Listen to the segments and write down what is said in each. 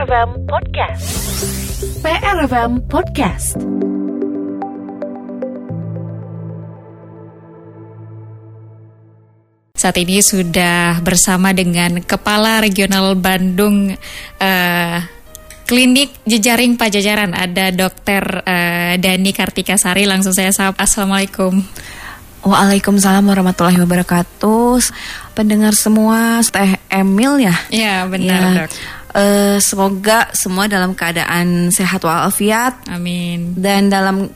PRFM Podcast. PRFM Podcast. Saat ini sudah bersama dengan Kepala Regional Bandung uh, Klinik Jejaring Pajajaran ada Dokter uh, Dani Kartika Sari. Langsung saya sapa. Assalamualaikum. Waalaikumsalam warahmatullahi wabarakatuh. Pendengar semua, Teh Emil ya. Iya benar ya. dok. Uh, semoga semua dalam keadaan sehat walafiat. Amin. Dan dalam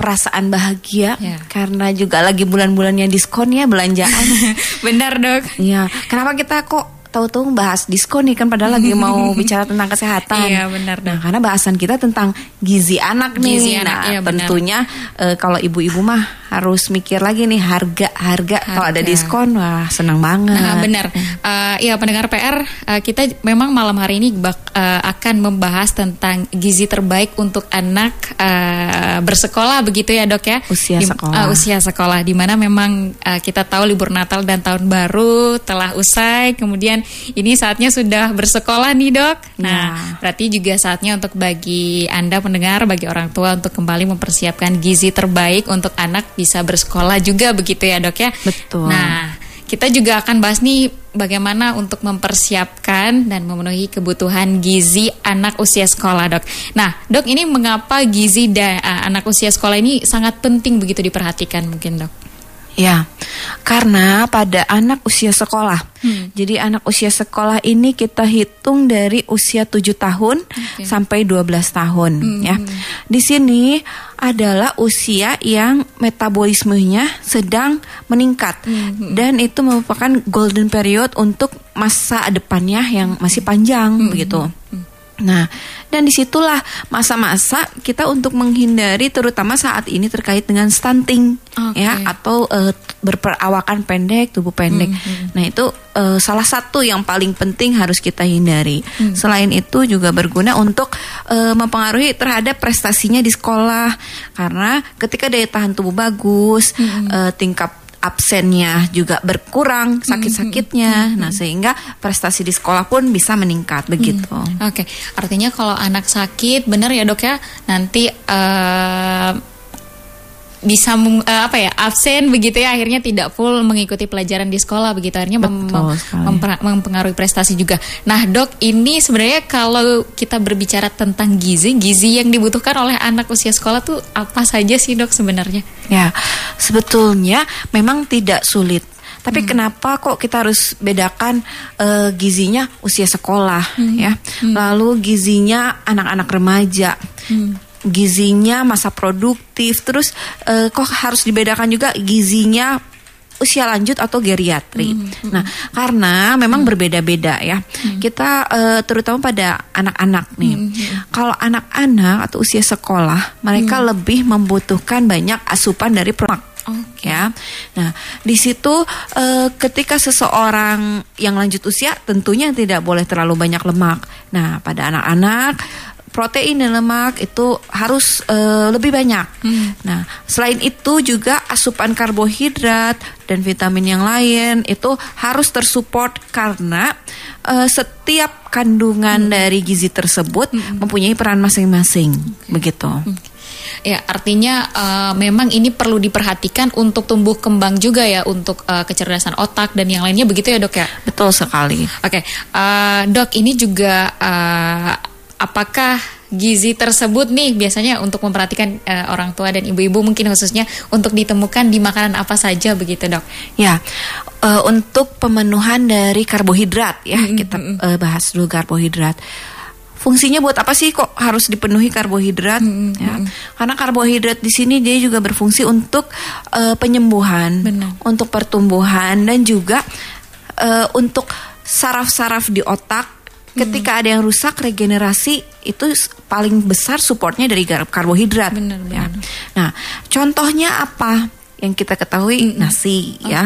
perasaan bahagia ya. karena juga lagi bulan-bulannya diskon ya belanjaan. Benar dok. Iya. Kenapa kita kok tahu-tahu bahas diskon nih kan padahal lagi mau bicara tentang kesehatan. Iya benar. Nah karena bahasan kita tentang gizi anak nih. Gizi anak, nah iya, tentunya uh, kalau ibu-ibu mah harus mikir lagi nih harga harga, kalau ada diskon wah senang banget. Nah, benar. Uh, ya pendengar PR uh, kita memang malam hari ini bak, uh, akan membahas tentang gizi terbaik untuk anak uh, bersekolah begitu ya dok ya. Usia di, sekolah. Uh, usia sekolah di mana memang uh, kita tahu libur Natal dan tahun baru telah usai kemudian ini saatnya sudah bersekolah nih dok. Nah, ya. berarti juga saatnya untuk bagi anda pendengar, bagi orang tua untuk kembali mempersiapkan gizi terbaik untuk anak bisa bersekolah juga begitu ya dok ya. Betul. Nah, kita juga akan bahas nih bagaimana untuk mempersiapkan dan memenuhi kebutuhan gizi anak usia sekolah, Dok. Nah, Dok, ini mengapa gizi da, uh, anak usia sekolah ini sangat penting begitu diperhatikan mungkin, Dok? Ya, karena pada anak usia sekolah. Hmm. Jadi anak usia sekolah ini kita hitung dari usia 7 tahun okay. sampai 12 tahun hmm. ya. Di sini adalah usia yang metabolismenya sedang meningkat hmm. dan itu merupakan golden period untuk masa depannya yang masih panjang hmm. begitu. Hmm. Nah, dan di situlah masa-masa kita untuk menghindari terutama saat ini terkait dengan stunting okay. ya atau uh, berperawakan pendek, tubuh pendek. Mm -hmm. Nah, itu uh, salah satu yang paling penting harus kita hindari. Mm. Selain itu juga berguna untuk uh, mempengaruhi terhadap prestasinya di sekolah karena ketika daya tahan tubuh bagus, mm -hmm. uh, tingkat absennya juga berkurang sakit-sakitnya. Mm -hmm. Nah, sehingga prestasi di sekolah pun bisa meningkat begitu. Mm. Oke, okay. artinya kalau anak sakit, benar ya dok ya, nanti uh, bisa uh, apa ya absen begitu ya akhirnya tidak full mengikuti pelajaran di sekolah begitu akhirnya mem mem mempengaruhi prestasi juga. Nah dok ini sebenarnya kalau kita berbicara tentang gizi gizi yang dibutuhkan oleh anak usia sekolah tuh apa saja sih dok sebenarnya? Ya sebetulnya memang tidak sulit. Tapi hmm. kenapa kok kita harus bedakan uh, gizinya usia sekolah hmm. ya, hmm. lalu gizinya anak-anak remaja. Hmm gizinya masa produktif terus uh, kok harus dibedakan juga gizinya usia lanjut atau geriatri. Mm -hmm. Nah, karena memang mm -hmm. berbeda-beda ya. Mm -hmm. Kita uh, terutama pada anak-anak nih. Mm -hmm. Kalau anak-anak atau usia sekolah, mereka mm -hmm. lebih membutuhkan banyak asupan dari lemak. Okay. ya. Nah, di situ uh, ketika seseorang yang lanjut usia tentunya tidak boleh terlalu banyak lemak. Nah, pada anak-anak protein dan lemak itu harus uh, lebih banyak. Hmm. Nah, selain itu juga asupan karbohidrat dan vitamin yang lain itu harus tersupport karena uh, setiap kandungan hmm. dari gizi tersebut hmm. mempunyai peran masing-masing. Okay. Begitu. Hmm. Ya, artinya uh, memang ini perlu diperhatikan untuk tumbuh kembang juga ya untuk uh, kecerdasan otak dan yang lainnya begitu ya, Dok ya? Betul sekali. Oke, okay. uh, Dok, ini juga uh, apakah gizi tersebut nih biasanya untuk memperhatikan uh, orang tua dan ibu-ibu mungkin khususnya untuk ditemukan di makanan apa saja begitu dok? Ya uh, untuk pemenuhan dari karbohidrat ya mm -hmm. kita uh, bahas dulu karbohidrat. Fungsinya buat apa sih kok harus dipenuhi karbohidrat? Mm -hmm. ya. Karena karbohidrat di sini dia juga berfungsi untuk uh, penyembuhan, Benar. untuk pertumbuhan dan juga uh, untuk saraf-saraf di otak Ketika ada yang rusak regenerasi itu paling besar supportnya dari karbohidrat. Benar, ya. Nah, contohnya apa? Yang kita ketahui mm nasi okay. ya.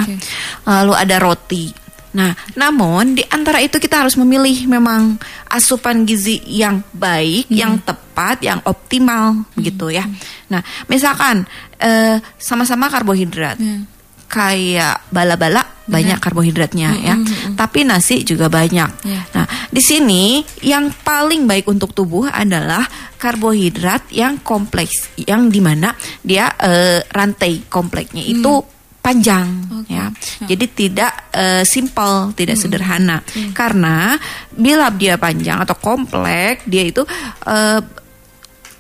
Lalu ada roti. Nah, namun di antara itu kita harus memilih memang asupan gizi yang baik, hmm. yang tepat, yang optimal hmm. begitu ya. Nah, misalkan uh, sama-sama karbohidrat. Hmm kayak bala-bala banyak yeah. karbohidratnya mm -hmm. ya. Tapi nasi juga banyak. Yeah. Nah, di sini yang paling baik untuk tubuh adalah karbohidrat yang kompleks, yang di mana dia eh, rantai kompleksnya itu panjang Oke. ya. Jadi tidak eh, simple, tidak sederhana. Karena bila dia panjang atau kompleks, dia itu eh,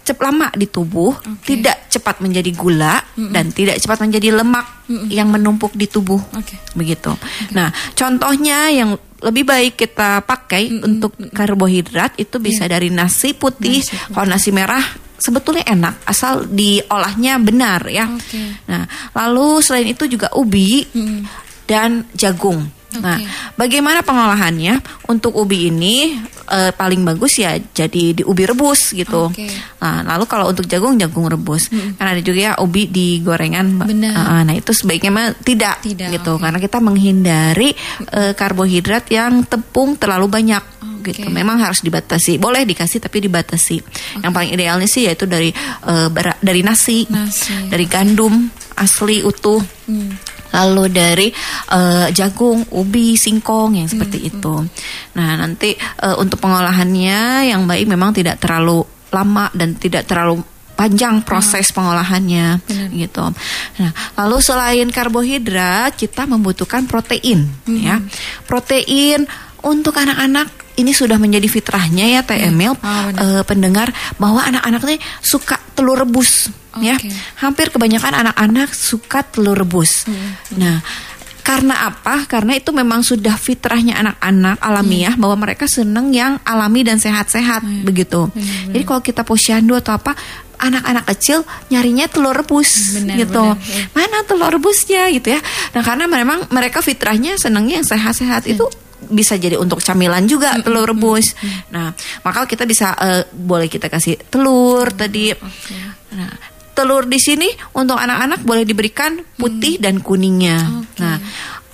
cep lama di tubuh, tidak cepat menjadi gula dan tidak cepat menjadi lemak yang menumpuk di tubuh. Oke. Begitu. Nah, contohnya yang lebih baik kita pakai untuk karbohidrat itu bisa dari nasi putih. Nasi putih. Kalau nasi merah sebetulnya enak asal diolahnya benar ya. Oke. Nah, lalu selain itu juga ubi Mm. dan jagung. Nah, Oke. bagaimana pengolahannya? Untuk ubi ini eh, paling bagus ya jadi di ubi rebus gitu. Oke. Nah, lalu kalau untuk jagung jagung rebus. Kan ada juga ya ubi di gorengan. Benar. Ah, nah, itu sebaiknya mah tidak, Tidak, gitu oke. karena kita menghindari eh, karbohidrat yang tepung terlalu banyak Oke. gitu. Memang harus dibatasi. Boleh dikasih tapi dibatasi. Yang paling idealnya sih yaitu dari bara- dari nasi, Nasi. dari gandum asli utuh. Hmm. Lalu dari eh, jagung, ubi, singkong yang seperti Hmm, itu. Nah, nanti eh, untuk pengolahannya yang baik memang tidak terlalu lama dan tidak terlalu panjang proses pengolahannya Hmm. Benar. gitu. Nah, lalu selain karbohidrat, kita membutuhkan protein Hmm. ya. Protein untuk anak-anak ini sudah menjadi fitrahnya ya Emil Ah, benar. eh, pendengar bahwa anak-anak nih suka telur rebus ya. Oke. Hampir kebanyakan anak-anak suka telur rebus. Hmm, Nah, karena apa? Karena itu memang sudah fitrahnya anak-anak alamiah bahwa mereka seneng yang alami dan sehat-sehat begitu. Benar, Jadi kalau kita posyandu atau apa anak-anak kecil nyarinya telur rebus Benar, gitu. benar, ya. Mana telur rebusnya gitu ya. Nah, karena memang mereka fitrahnya senengnya yang sehat-sehat itu bisa jadi untuk camilan juga telur rebus. Nah, maka kita bisa eh, boleh kita kasih telur tadi. Nah, telur di sini untuk anak-anak boleh diberikan putih dan kuningnya. Oke. Nah,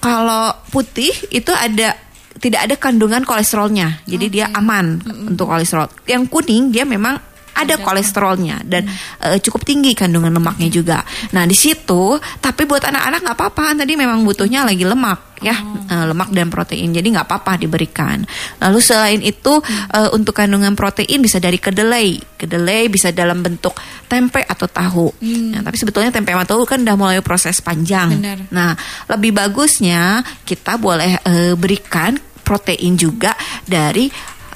kalau putih itu ada tidak ada kandungan kolesterolnya, jadi dia aman untuk kolesterol. Yang kuning dia memang ada kolesterolnya dan eh, cukup tinggi kandungan lemaknya juga. Nah di situ, tapi buat anak-anak nggak apa-apa. Tadi memang butuhnya lagi lemak ya, eh, lemak dan protein. Jadi nggak apa-apa diberikan. Lalu selain itu eh, untuk kandungan protein bisa dari kedelai. Kedelai bisa dalam bentuk tempe atau tahu. Nah, tapi sebetulnya tempe sama tahu kan udah mulai proses panjang. Benar. Nah, lebih bagusnya kita boleh eh, berikan protein juga dari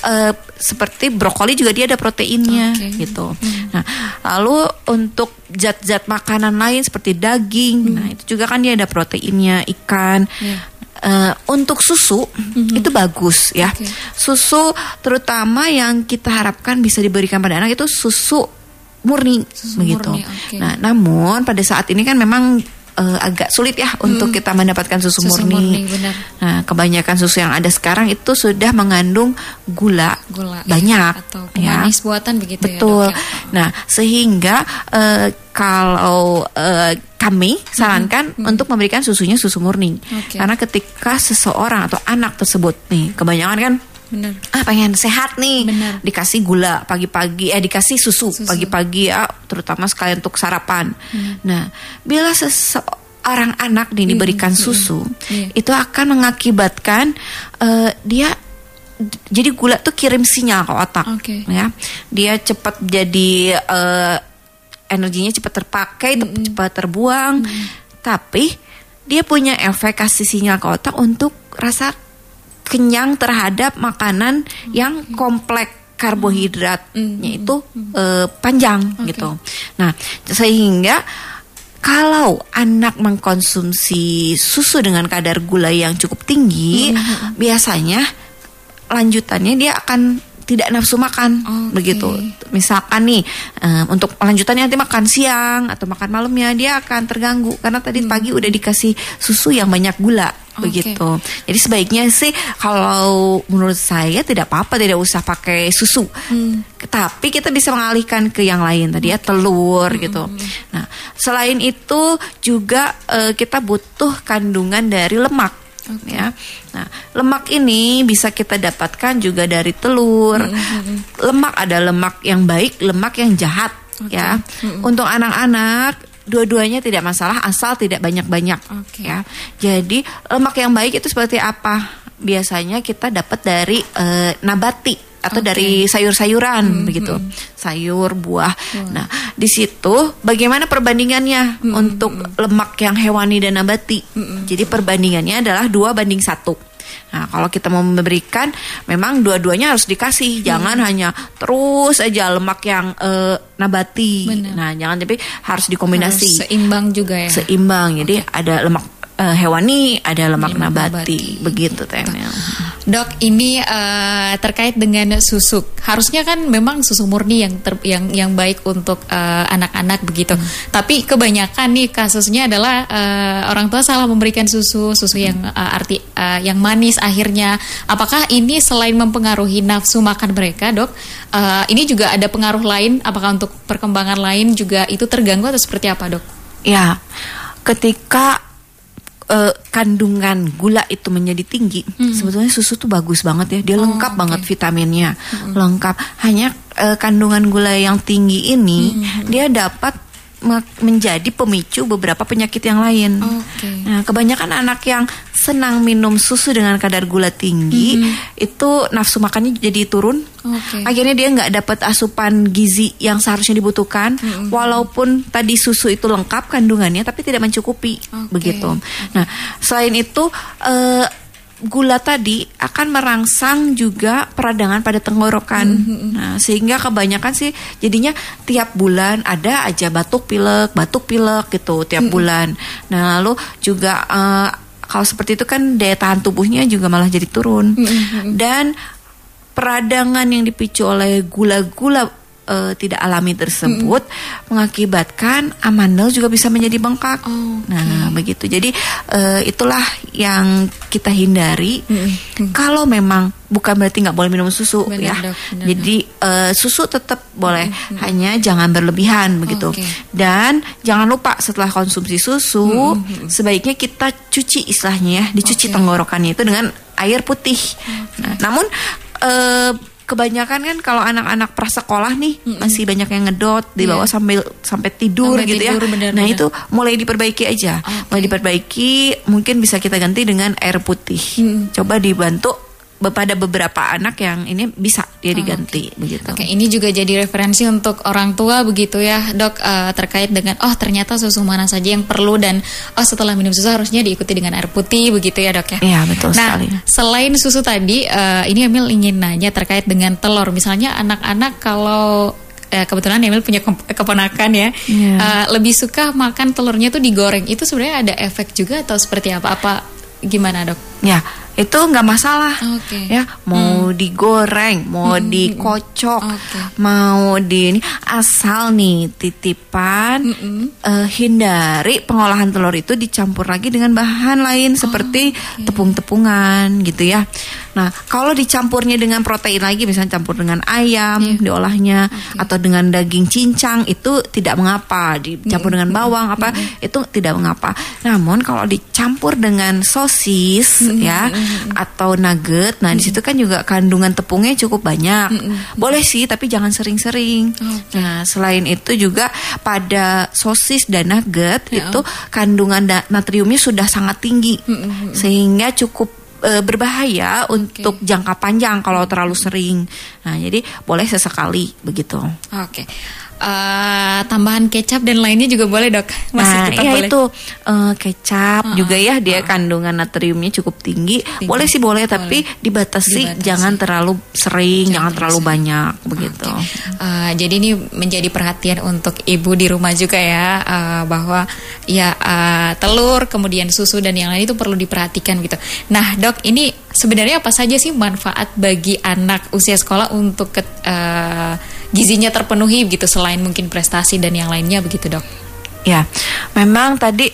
eh, seperti brokoli juga dia ada proteinnya Oke. gitu. Nah, lalu untuk zat-zat makanan lain seperti daging, nah itu juga kan dia ada proteinnya, ikan. Iya. Eh, untuk susu itu bagus ya. Oke. Susu terutama yang kita harapkan bisa diberikan pada anak itu susu murni Susu begitu. murni, oke. Nah, namun pada saat ini kan memang eh, agak sulit ya untuk kita mendapatkan susu, Susu murni. murni, benar. Nah, kebanyakan susu yang ada sekarang itu sudah mengandung gula, Gula ya, banyak atau ya. buatan begitu Betul. ya. Ya? Nah, sehingga eh, kalau eh, kami sarankan untuk memberikan susunya susu murni. Oke. Karena ketika seseorang atau anak tersebut nih, kebanyakan kan Benar. ah pengen sehat nih Benar. dikasih gula pagi-pagi eh dikasih susu, Susu. pagi-pagi ya terutama sekali untuk sarapan Hmm. nah bila seseorang anak nih diberikan susu Iya. itu akan mengakibatkan eh, dia jadi gula tuh kirim sinyal ke otak Oke. ya dia cepat jadi eh, energinya cepat terpakai tep- cepat terbuang tapi dia punya efek kasih sinyal ke otak untuk rasa kenyang terhadap makanan yang kompleks karbohidratnya itu eh, panjang Oke. gitu. Nah, sehingga kalau anak mengkonsumsi susu dengan kadar gula yang cukup tinggi, biasanya lanjutannya dia akan tidak nafsu makan Oke. begitu. Misalkan nih eh, untuk lanjutannya nanti makan siang atau makan malamnya dia akan terganggu karena tadi pagi udah dikasih susu yang banyak gula Oke. begitu. Jadi sebaiknya sih kalau menurut saya tidak apa-apa tidak usah pakai susu. Tapi kita bisa mengalihkan ke yang lain tadi ya telur gitu. Nah, selain itu juga eh, kita butuh kandungan dari lemak ya. Nah, lemak ini bisa kita dapatkan juga dari telur. Lemak ada lemak yang baik, lemak yang jahat ya. Untuk anak-anak dua-duanya tidak masalah asal tidak banyak-banyak Oke. ya. Jadi lemak yang baik itu seperti apa? biasanya kita dapat dari eh, nabati atau Oke. dari sayur-sayuran begitu, sayur, buah. Nah, di situ bagaimana perbandingannya untuk lemak yang hewani dan nabati? Jadi perbandingannya adalah dua banding satu. Nah, kalau kita mau memberikan, memang dua-duanya harus dikasih, jangan hanya terus aja lemak yang eh, nabati. Benar. Nah, jangan tapi harus dikombinasi Harus seimbang juga ya. seimbang. Jadi ada lemak eh, hewani, ada lemak Lemak nabati, nabati. begitu Temel. Dok, ini eh, terkait dengan susu. Harusnya kan memang susu murni yang ter- yang yang baik untuk eh, anak-anak begitu. Tapi kebanyakan nih kasusnya adalah eh, orang tua salah memberikan susu, susu yang eh, arti eh, yang manis akhirnya. Apakah ini selain mempengaruhi nafsu makan mereka, Dok? eh, ini juga ada pengaruh lain apakah untuk perkembangan lain juga itu terganggu atau seperti apa, Dok? Ya, ketika eh, kandungan gula itu menjadi tinggi, sebetulnya susu tuh bagus banget ya. Dia Oh, lengkap oke. banget vitaminnya, lengkap. Hanya eh, kandungan gula yang tinggi ini dia dapat menjadi pemicu beberapa penyakit yang lain. Oke. Nah, kebanyakan anak yang senang minum susu dengan kadar gula tinggi itu nafsu makannya jadi turun. Oke. Akhirnya dia nggak dapat asupan gizi yang seharusnya dibutuhkan, walaupun tadi susu itu lengkap kandungannya, tapi tidak mencukupi Oke. begitu. Nah, selain itu eh, gula tadi akan merangsang juga peradangan pada tenggorokan. Nah, sehingga kebanyakan sih jadinya tiap bulan ada aja batuk pilek, batuk pilek gitu tiap bulan. Nah, lalu juga eh, kalau seperti itu kan daya tahan tubuhnya juga malah jadi turun. Dan peradangan yang dipicu oleh gula-gula eh, tidak alami tersebut mengakibatkan amandel juga bisa menjadi bengkak. Nah, begitu. Jadi eh, itulah yang kita hindari. Kalau memang bukan berarti nggak boleh minum susu Benar, ya. Dok, benar, Jadi eh, susu tetap boleh, hanya jangan berlebihan begitu. Oke. Dan jangan lupa setelah konsumsi susu sebaiknya kita cuci istilahnya ya, dicuci Oke. tenggorokannya itu dengan air putih. Nah, namun eh, kebanyakan kan kalau anak-anak prasekolah nih masih banyak yang ngedot di bawah sambil sampai tidur Sampai gitu tidur, ya. benar, nah benar. itu mulai diperbaiki aja, Oke. mulai diperbaiki mungkin bisa kita ganti dengan air putih. Coba dibantu pada beberapa anak yang ini bisa dia diganti begitu. Oke, ini juga jadi referensi untuk orang tua begitu ya, dok eh, terkait dengan oh ternyata susu mana saja yang perlu dan oh setelah minum susu harusnya diikuti dengan air putih begitu ya dok ya. Iya, betul nah, sekali. selain susu tadi, eh, ini Emil ingin nanya terkait dengan telur. Misalnya anak-anak kalau eh, kebetulan Emil punya kep- keponakan ya, Iya. eh, lebih suka makan telurnya tuh digoreng. Itu sebenarnya ada efek juga atau seperti apa? Apa gimana dok? Ya, itu nggak masalah. Oke. Ya, mau digoreng, mau dikocok, Oke. mau di ini asal nih titipan eh, hindari pengolahan telur itu dicampur lagi dengan bahan lain seperti tepung-tepungan gitu ya. Nah, kalau dicampurnya dengan protein lagi misalnya campur dengan ayam Iya. diolahnya atau dengan daging cincang itu tidak mengapa, dicampur dengan bawang apa itu tidak mengapa. Namun kalau dicampur dengan sosis ya atau nugget, nah di situ kan juga kandungan tepungnya cukup banyak. Boleh sih tapi jangan sering-sering. Oke. Nah, selain itu juga pada sosis dan nugget Ya. itu kandungan natriumnya sudah sangat tinggi. Sehingga cukup eh, berbahaya untuk jangka panjang kalau terlalu sering. Nah, jadi boleh sesekali begitu. Oke. Eh, tambahan kecap dan lainnya juga boleh dok. Masih nah, tetap iya boleh. itu eh, kecap Ah, juga ya dia ah. kandungan natriumnya cukup tinggi. Tinggi. Boleh sih boleh tapi dibatasi, Dibatasi. jangan terlalu sering, jangan, Jangan terlalu terlalu banyak begitu. Eh, jadi ini menjadi perhatian untuk ibu di rumah juga ya eh, bahwa ya eh, telur kemudian susu dan yang lain itu perlu diperhatikan gitu. Nah dok ini sebenarnya apa saja sih manfaat bagi anak usia sekolah untuk ke- eh, gizinya terpenuhi gitu selain mungkin prestasi dan yang lainnya begitu dok? Ya, memang tadi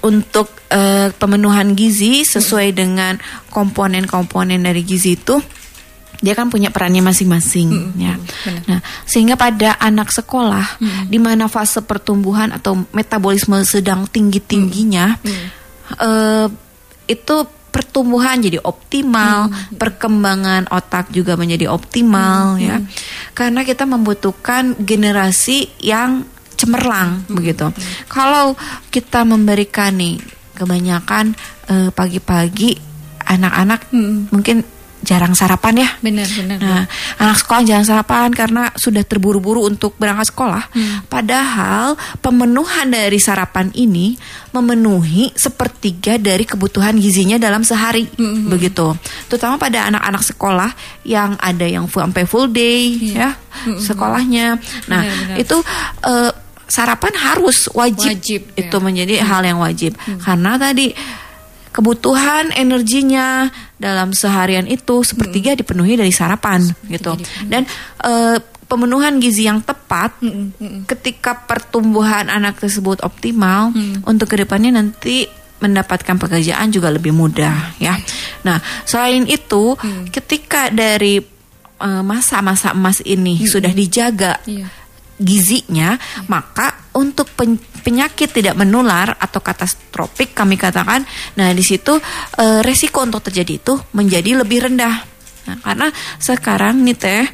untuk eh, pemenuhan gizi sesuai dengan komponen-komponen dari gizi itu dia kan punya perannya masing-masing ya. benar. Nah, sehingga pada anak sekolah di mana fase pertumbuhan atau metabolisme sedang tinggi-tingginya eh, itu pertumbuhan jadi optimal, perkembangan otak juga menjadi optimal ya. Karena kita membutuhkan generasi yang cemerlang begitu. Kalau kita memberikan nih kebanyakan eh, pagi-pagi anak-anak Hmm. mungkin jarang sarapan ya. Benar, benar. Nah, anak sekolah jangan sarapan karena sudah terburu-buru untuk berangkat sekolah. Hmm. Padahal pemenuhan dari sarapan ini memenuhi sepertiga dari kebutuhan gizinya dalam sehari, Hmm, begitu. Terutama pada anak-anak sekolah yang ada yang full, sampai full day Iya. ya sekolahnya. Nah, Benar-benar. itu eh, sarapan harus wajib, Wajib, itu ya. menjadi hal yang wajib karena tadi kebutuhan energinya dalam seharian itu sepertiga dipenuhi dari sarapan gitu dipenuhi. dan eh, pemenuhan gizi yang tepat Mm-mm, mm-mm. ketika pertumbuhan anak tersebut optimal untuk ke depannya nanti mendapatkan pekerjaan juga lebih mudah ya. Nah selain itu ketika dari eh, masa-masa emas ini sudah dijaga Iya. gizinya, maka untuk pen- penyakit tidak menular atau katastropik kami katakan, nah di situ eh, resiko untuk terjadi itu menjadi lebih rendah. Nah, karena sekarang nih teh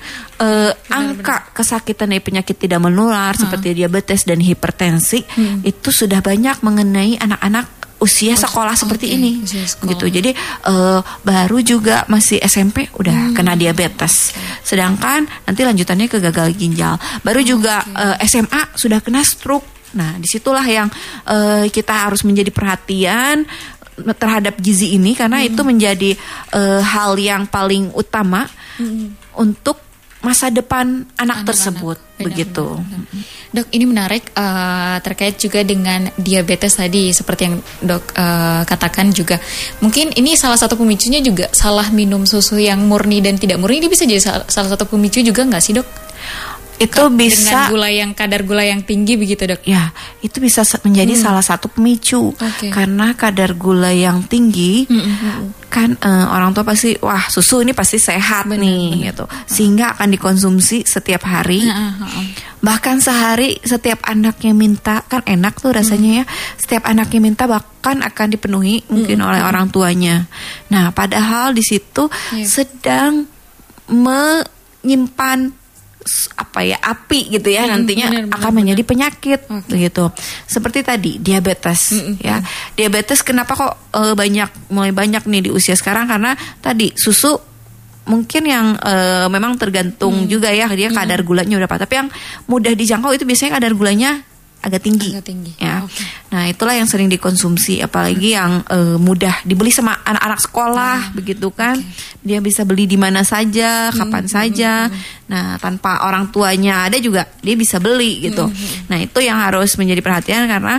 eh, angka kesakitan dari penyakit tidak menular seperti diabetes dan hipertensi itu sudah banyak mengenai anak-anak usia sekolah seperti oke, ini sekolah. gitu. Jadi eh, baru juga masih SMP udah kena diabetes. Sedangkan nanti lanjutannya ke gagal ginjal. Baru juga eh, SMA sudah kena stroke. Nah, di situlah yang eh, kita harus menjadi perhatian terhadap gizi ini karena itu menjadi eh, hal yang paling utama untuk masa depan anak, Anak-anak. tersebut Benar, begitu. benar, benar. Dok, ini menarik eh, terkait juga dengan diabetes tadi seperti yang dok eh, katakan juga. Mungkin ini salah satu pemicunya juga salah minum susu yang murni dan tidak murni. Ini bisa jadi sal- salah satu pemicu juga nggak sih dok? Itu Dengan bisa gula yang kadar gula yang tinggi begitu dok? Ya, itu bisa menjadi salah satu pemicu Hmm. Oke. karena kadar gula yang tinggi Mm-mm. kan eh, orang tua pasti wah susu ini pasti sehat Benar, nih benar. gitu sehingga akan dikonsumsi setiap hari bahkan sehari setiap anaknya minta kan enak tuh rasanya ya setiap anaknya minta bahkan akan dipenuhi mungkin oleh orang tuanya nah padahal di situ Iya. sedang menyimpan apa ya api gitu ya Mm, nantinya benar, benar, akan menjadi penyakit Oke. begitu seperti tadi diabetes Mm, mm, ya diabetes kenapa kok eh, banyak mulai banyak nih di usia sekarang? Karena tadi susu mungkin yang eh, memang tergantung juga ya dia kadar gulanya berapa tapi yang mudah dijangkau itu biasanya kadar gulanya agak tinggi, Agak tinggi, ya. Oke. Nah itulah yang sering dikonsumsi apalagi yang eh, mudah dibeli sama anak-anak sekolah begitu kan dia bisa beli di mana saja kapan saja nah tanpa orang tuanya ada juga dia bisa beli gitu nah itu yang harus menjadi perhatian karena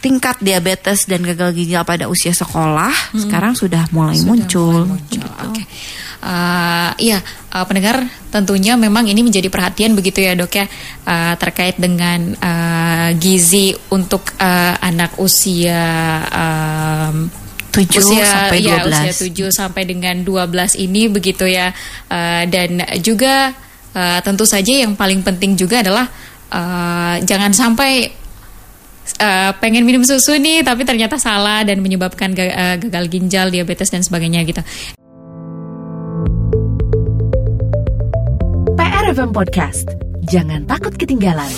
tingkat diabetes dan gagal ginjal pada usia sekolah sekarang sudah mulai Sudah muncul, mulai muncul. gitu. Oke. Eh, iya, eh, pendengar tentunya memang ini menjadi perhatian begitu ya dok ya eh, terkait dengan eh, gizi untuk eh, anak usia em, 7 usia sampai ya, 12. usia 7 sampai dengan 12 ini begitu ya Eh, dan juga eh, tentu saja yang paling penting juga adalah eh, jangan sampai eh, pengen minum susu nih tapi ternyata salah dan menyebabkan ga- gagal ginjal, diabetes dan sebagainya gitu. PRFM Podcast. Jangan takut ketinggalan.